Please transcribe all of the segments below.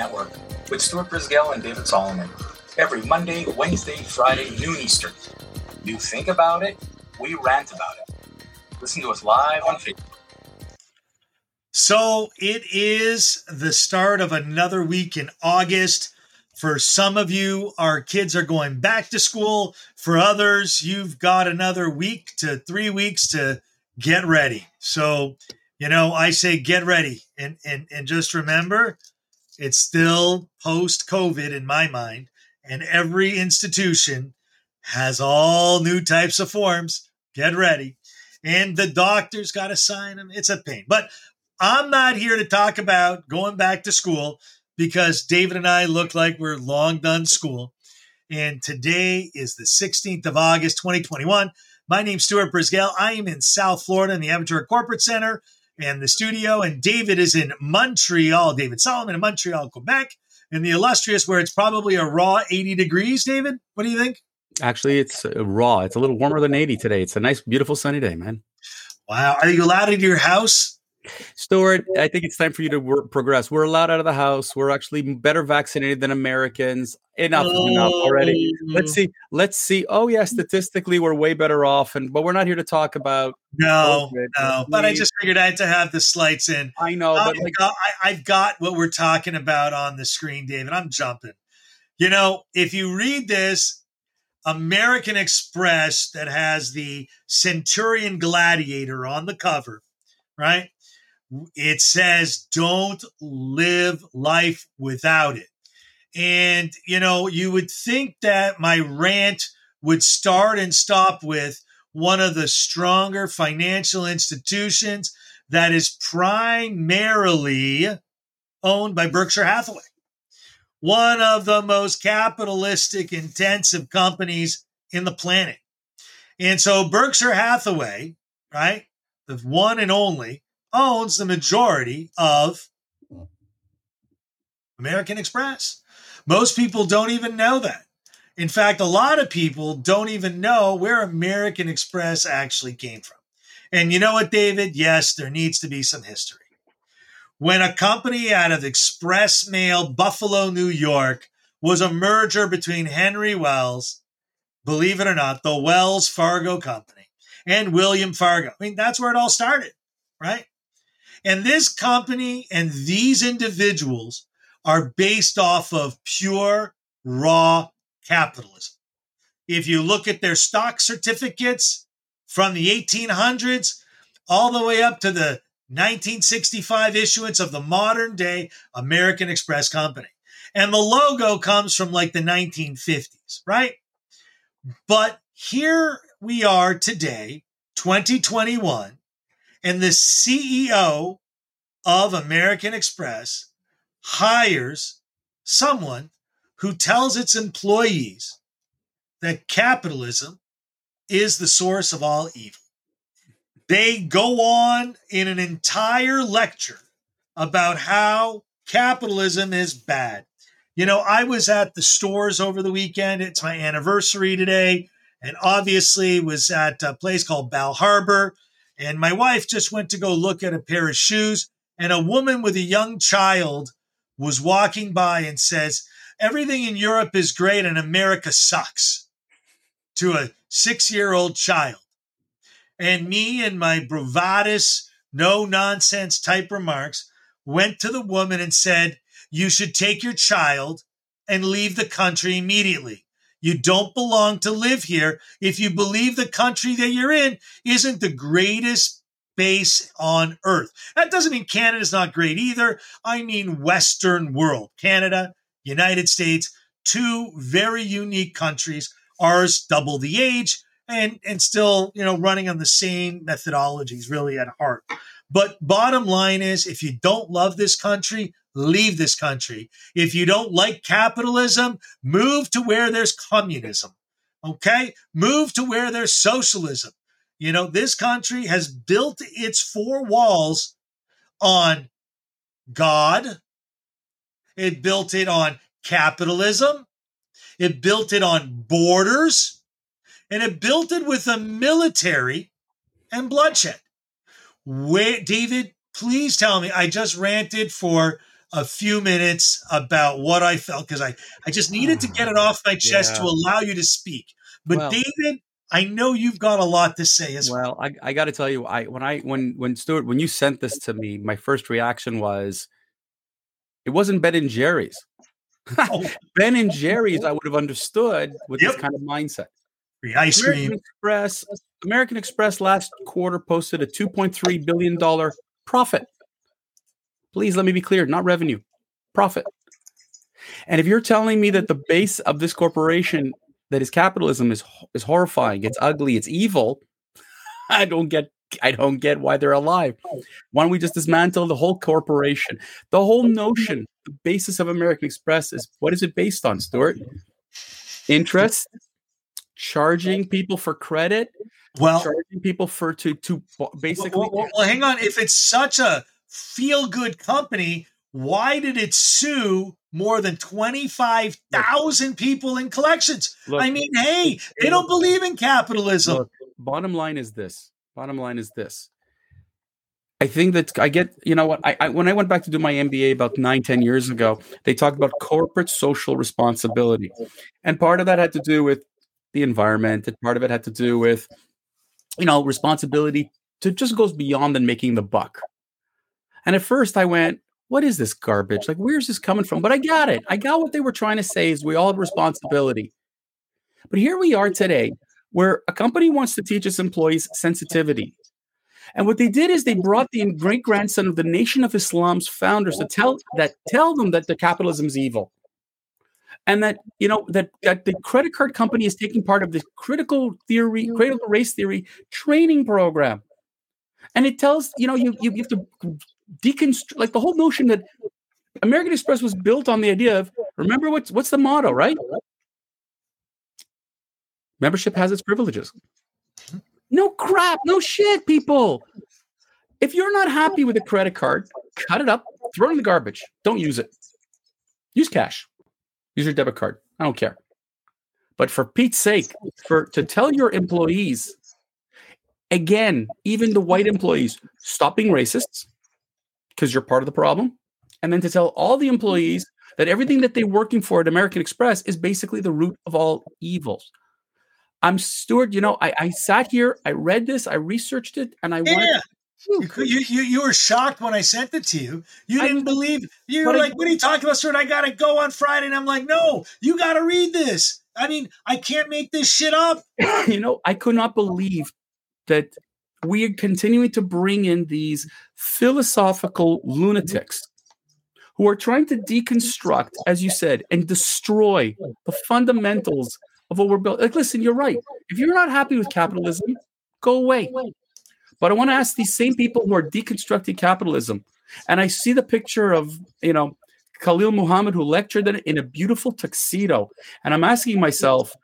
Network with Stuart Brisgel and David Solomon every Monday, Wednesday, Friday, noon Eastern. You think about it, we rant about it. Listen to us live on Facebook. So it is the start of another week in August. For some of you, our kids are going back to school. For others, you've got another week to three weeks to get ready. So, you know, I say get ready and and and just remember it's still post COVID in my mind, and every institution has all new types of forms. Get ready. And the doctor's got to sign them. It's a pain. But I'm not here to talk about going back to school because David and I look like we're long done school. And today is the 16th of August, 2021. My name's Stuart Brisgel. I am in South Florida in the Aventura Corporate Center and the studio. And David is in Montreal, David Solomon in Montreal, Quebec, in the illustrious where it's probably a raw 80 degrees. David, what do you think? Actually, it's uh, raw. It's a little warmer than 80 today. It's a nice, beautiful sunny day, man. Wow. Are you allowed into your house? Stuart, I think it's time for you to work, progress. We're allowed out of the house. We're actually better vaccinated than Americans. Enough is enough already. Let's oh. see. Let's see. Oh yeah, mm. statistically we're way better off, and but we're not here to talk about. No, COVID. no. But I just figured I had to have the slights in. I know, I've but like, got, I, I've got what we're talking about on the screen, David. I'm jumping. You know, if you read this, American Express that has the Centurion Gladiator on the cover, right? It says, don't live life without it. And, you know, you would think that my rant would start and stop with one of the stronger financial institutions that is primarily owned by Berkshire Hathaway, one of the most capitalistic intensive companies in the planet. And so Berkshire Hathaway, right, the one and only, owns the majority of American Express. Most people don't even know that. In fact, a lot of people don't even know where American Express actually came from. And you know what, David? Yes, there needs to be some history. When a company out of Express Mail, Buffalo, New York, was a merger between Henry Wells, believe it or not, the Wells Fargo Company, and William Fargo. I mean, that's where it all started, right? And this company and these individuals are based off of pure raw capitalism. If you look at their stock certificates from the 1800s all the way up to the 1965 issuance of the modern day American Express Company. And the logo comes from like the 1950s, right? But here we are today, 2021, and the CEO of American Express hires someone who tells its employees that capitalism is the source of all evil. They go on in an entire lecture about how capitalism is bad. You know, I was at the stores over the weekend. It's my anniversary today, and obviously was at a place called Bal Harbour. And my wife just went to go look at a pair of shoes, and a woman with a young child was walking by and says, Everything in Europe is great and America sucks to a six year old child. And me and my bravadous, no nonsense type remarks went to the woman and said, You should take your child and leave the country immediately. You don't belong to live here if you believe the country that you're in isn't the greatest base on earth. That doesn't mean Canada's not great either. I mean Western world. Canada, United States, two very unique countries. Ours double the age and and still, you know, running on the same methodologies really at heart. But bottom line is if you don't love this country, leave this country. If you don't like capitalism, move to where there's communism. Okay? Move to where there's socialism. You know, this country has built its four walls on God. It built it on capitalism. It built it on borders. And it built it with a military and bloodshed. Wait, David, please tell me, I just ranted for a few minutes about what I felt because I, I just needed to get it mm. off my chest Yeah. to allow you to speak. But Well- David, I know you've got a lot to say as well. Well, I, I got to tell you, I when I when when Stuart when you sent this to me, my first reaction was, it wasn't Ben and Jerry's. Oh, Ben and oh, Jerry's, oh. I would have understood with Yep. this kind of mindset. free ice American cream. Express, American Express last quarter posted a 2.3 billion dollar profit. Please let me be clear, not revenue, profit. And if you're telling me that the base of this corporation that is capitalism is is horrifying, it's ugly, it's evil, I don't get I don't get why they're alive. Why don't we just dismantle the whole corporation? The whole notion, the basis of American Express is what is it based on, Stuart? Interest, charging people for credit, Well, charging people for to to basically well, well, well, hang on. If it's such a feel good company, why did it sue more than 25,000 people in collections? Look, I mean, hey, they don't believe in capitalism. Look, bottom line is this. Bottom line is this. I think that I get, you know what? I, I when I went back to do my MBA about nine, ten years ago, they talked about corporate social responsibility. And part of that had to do with the environment, and part of it had to do with, you know, responsibility to just goes beyond than making the buck. And at first I went, what is this garbage? Like, where's this coming from? But I got it. I got what they were trying to say is we all have responsibility. But here we are today where a company wants to teach its employees sensitivity. And what they did is they brought the great grandson of the Nation of Islam's founders to tell that tell them that the capitalism is evil. And that you know that, that the credit card company is taking part of the critical theory, critical race theory training program. And it tells, you know, you, you, you have to deconstruct like the whole notion that American Express was built on the idea of remember what's what's the motto, right? Membership has its privileges. No crap, no shit, people. If you're not happy with a credit card, cut it up, throw it in the garbage. Don't use it. Use cash. Use your debit card. I don't care. But for Pete's sake, for to tell your employees, again, even the white employees, stop being racists because you're part of the problem. And then to tell all the mm-hmm. employees that everything that they're working for at American Express is basically the root of all evils. I'm Stuart. You know, I, I sat here, I read this, I researched it, and I wanted. Yeah. You, you, you, you were shocked when I sent it to you. You didn't believe. You were I- like, "What are you talking about, sir?" And I got to go on Friday, and I'm like, "No, you got to read this." I mean, I can't make this shit up. you know, I could not believe that we are continuing to bring in these philosophical lunatics who are trying to deconstruct, as you said, and destroy the fundamentals of what we're built. Like, listen, you're right. If you're not happy with capitalism, go away. But I want to ask these same people who are deconstructing capitalism, and I see the picture of, you know, Khalil Muhammad who lectured in, in a beautiful tuxedo. And I'm asking myself,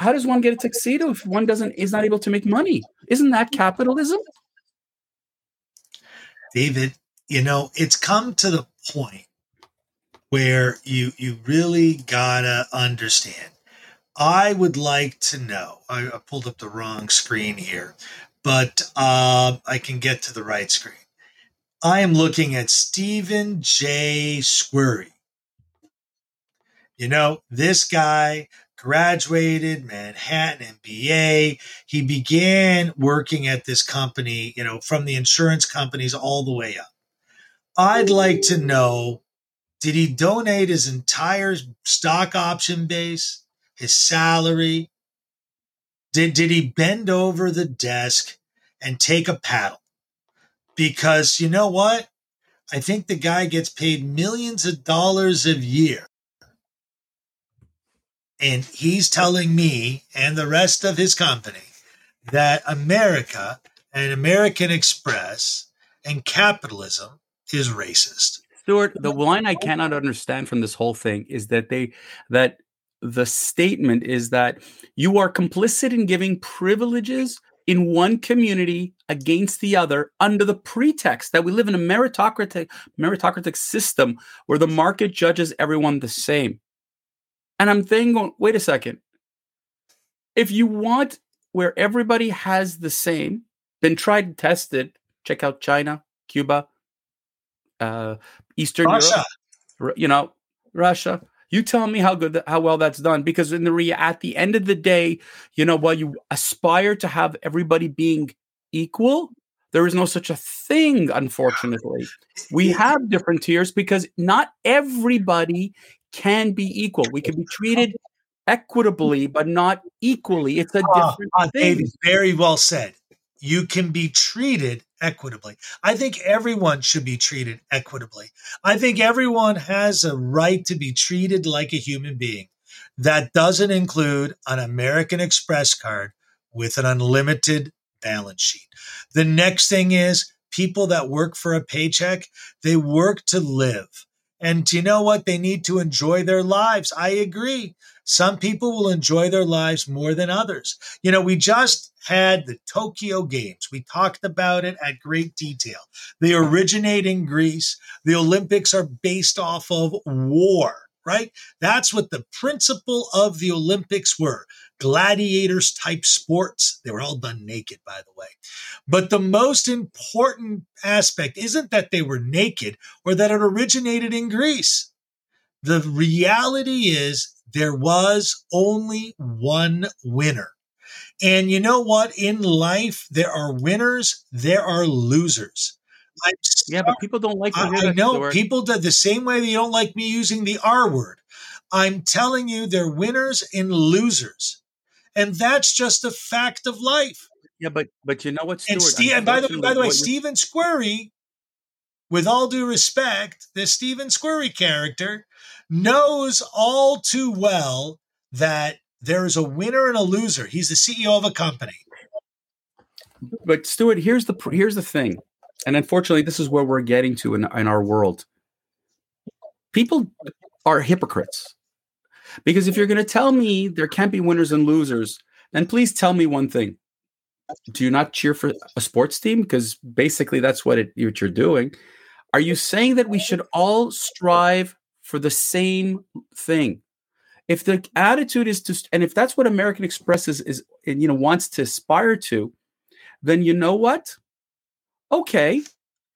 how does one get a tuxedo if one doesn't is not able to make money? Isn't that capitalism? David, you know, it's come to the point where you you really gotta understand. I would like to know. I, I pulled up the wrong screen here, but um, I can get to the right screen. I am looking at Stephen J. Squeri. You know, this guy graduated Manhattan MBA. He began working at this company, you know, from the insurance companies all the way up. I'd like to know did he donate his entire stock option base, his salary? Did, did he bend over the desk and take a paddle? Because you know what? I think the guy gets paid millions of dollars a year. And he's telling me and the rest of his company that America and American Express and capitalism is racist. Stuart, the line I cannot understand from this whole thing is that they that the statement is that you are complicit in giving privileges in one community against the other under the pretext that we live in a meritocratic meritocratic system where the market judges everyone the same. And I'm thinking, wait a second. If you want where everybody has the same, then try to test it. Check out China, Cuba, uh, Eastern Russia. Europe, you know, Russia. You tell me how good, how well that's done. Because in the re- at the end of the day, you know, while you aspire to have everybody being equal, there is no such a thing. Unfortunately, we have different tiers because not everybody can be equal. We can be treated equitably, but not equally. It's a Ah, different ah, thing. David, very well said. You can be treated equitably. I think everyone should be treated equitably. I think everyone has a right to be treated like a human being. That doesn't include an American Express card with an unlimited balance sheet. The next thing is people that work for a paycheck, they work to live. And you know what? They need to enjoy their lives. I agree. Some people will enjoy their lives more than others. You know, we just had the Tokyo Games. We talked about it at great detail. They originate in Greece. The Olympics are based off of war, right? That's what the principle of the Olympics were gladiators type sports. They were all done naked, by the way. But the most important aspect isn't that they were naked or that it originated in Greece. The reality is there was only one winner. And you know what? In life, there are winners, there are losers. I'm Yeah, but people don't like to hear I, I know Stuart. people do the same way they don't like me using the R word. I'm telling you, they're winners and losers. And that's just a fact of life. Yeah, but but you know what, Stuart? And, Steve, and by the way, by the way, Stephen you're- Squeri, with all due respect, this Stephen Squeri character knows all too well that there is a winner and a loser. He's the CEO of a company. but Stuart, here's the here's the thing, and unfortunately, this is where we're getting to in, in our world. People are hypocrites because if you're going to tell me there can't be winners and losers, then please tell me one thing: Do you not cheer for a sports team? Because basically, that's what it what you're doing. Are you saying that we should all strive for the same thing? If the attitude is to, and if that's what American Express is, is you know wants to aspire to, then you know what? Okay,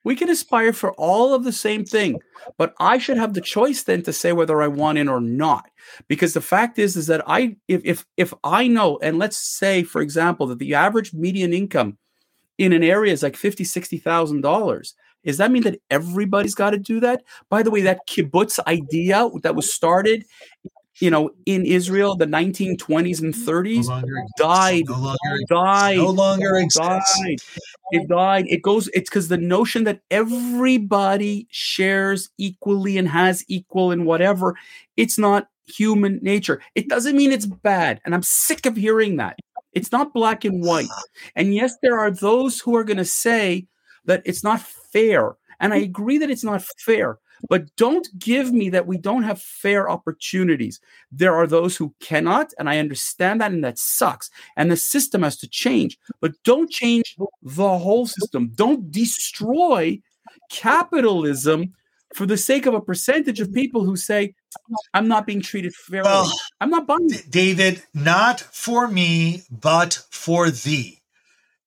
we can aspire for all of the same thing, but I should have the choice then to say whether I want in or not. Because the fact is, is that I if if if I know, and let's say, for example, that the average median income in an area is like fifty, sixty thousand dollars. Does that mean that everybody's got to do that? By the way, that kibbutz idea that was started, you know, in Israel, the 1920s and 30s, died No longer, died. no longer died. It died. It goes. It's because the notion that everybody shares equally and has equal in whatever. It's not human nature. It doesn't mean it's bad, and I'm sick of hearing that. It's not black and white. And yes, there are those who are going to say that it's not fair, and I mm. agree that it's not fair. But don't give me that we don't have fair opportunities. There are those who cannot, and I understand that, and that sucks. And the system has to change. But don't change the whole system. Don't destroy capitalism for the sake of a percentage of people who say, I'm not being treated fairly. Well, I'm not buying it. David, not for me, but for thee.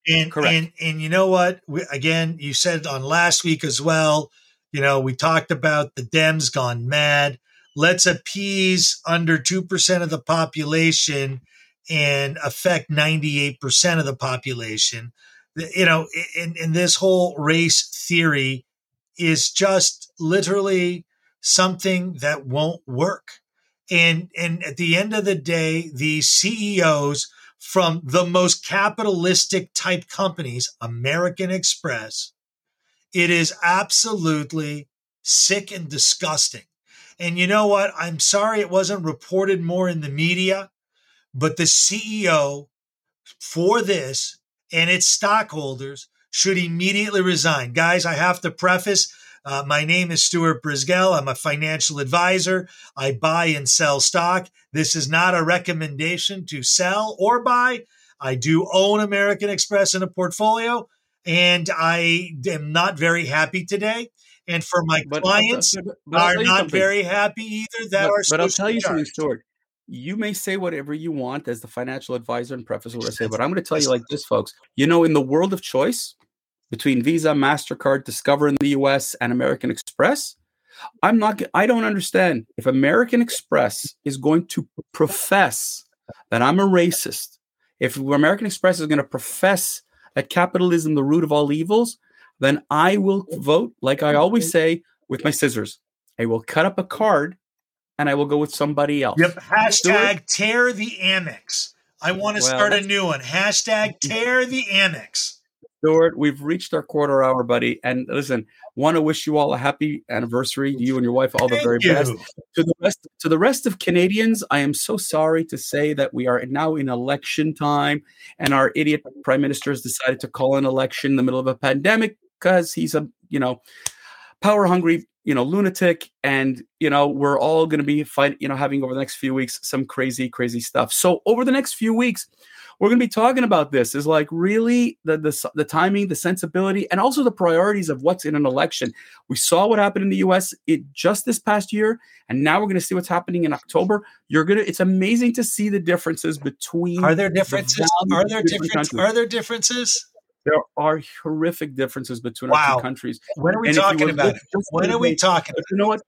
And Correct. and and you know what? We, again, you said on last week as well. You know, we talked about the Dems gone mad. Let's appease under two percent of the population and affect ninety eight percent of the population. You know, in in this whole race theory is just literally something that won't work and and at the end of the day the CEOs from the most capitalistic type companies American Express it is absolutely sick and disgusting and you know what I'm sorry it wasn't reported more in the media but the CEO for this and its stockholders should immediately resign guys I have to preface uh, my name is Stuart Brisgel. I'm a financial advisor. I buy and sell stock. This is not a recommendation to sell or buy. I do own American Express in a portfolio, and I am not very happy today. And for my But- clients but- but are not something. very happy either. That but, are but I'll tell you be something, charged. Stuart. You may say whatever you want as the financial advisor and preface what I say, but I'm going to tell you like this, folks. You know, in the world of choice, between Visa, MasterCard, Discover in the US, and American Express. I'm not, I don't understand if American Express is going to profess that I'm a racist, if American Express is going to profess that capitalism the root of all evils, then I will vote, like I always say, with my scissors. I will cut up a card and I will go with somebody else. Yep. Hashtag tear the Amex. I want to well, start a new one. Hashtag tear the Amex. Stuart, we've reached our quarter hour, buddy. And listen, want to wish you all a happy anniversary. You and your wife, all Thank the very you. best. To the rest, to the rest of Canadians, I am so sorry to say that we are now in election time, and our idiot prime minister has decided to call an election in the middle of a pandemic because he's a you know power hungry you know lunatic and you know we're all going to be fight you know having over the next few weeks some crazy crazy stuff so over the next few weeks we're going to be talking about this is like really the, the the timing the sensibility and also the priorities of what's in an election we saw what happened in the us it just this past year and now we're going to see what's happening in october you're going to it's amazing to see the differences between are there differences the are there differences are there differences there are horrific differences between wow. our two countries. When are we and talking about it? When are we talking? You know what?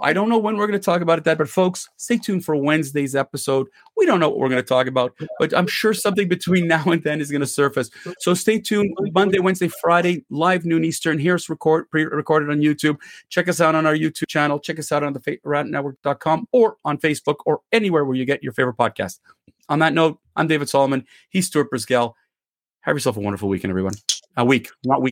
I don't know when we're going to talk about it, that, but folks, stay tuned for Wednesday's episode. We don't know what we're going to talk about, but I'm sure something between now and then is going to surface. So stay tuned. Monday, Wednesday, Friday, live noon Eastern. Here's record pre-recorded on YouTube. Check us out on our YouTube channel. Check us out on the rantnetwork.com or on Facebook or anywhere where you get your favorite podcast. On that note, I'm David Solomon. He's Stuart Brisgel. Have yourself a wonderful weekend, everyone. A week, not week.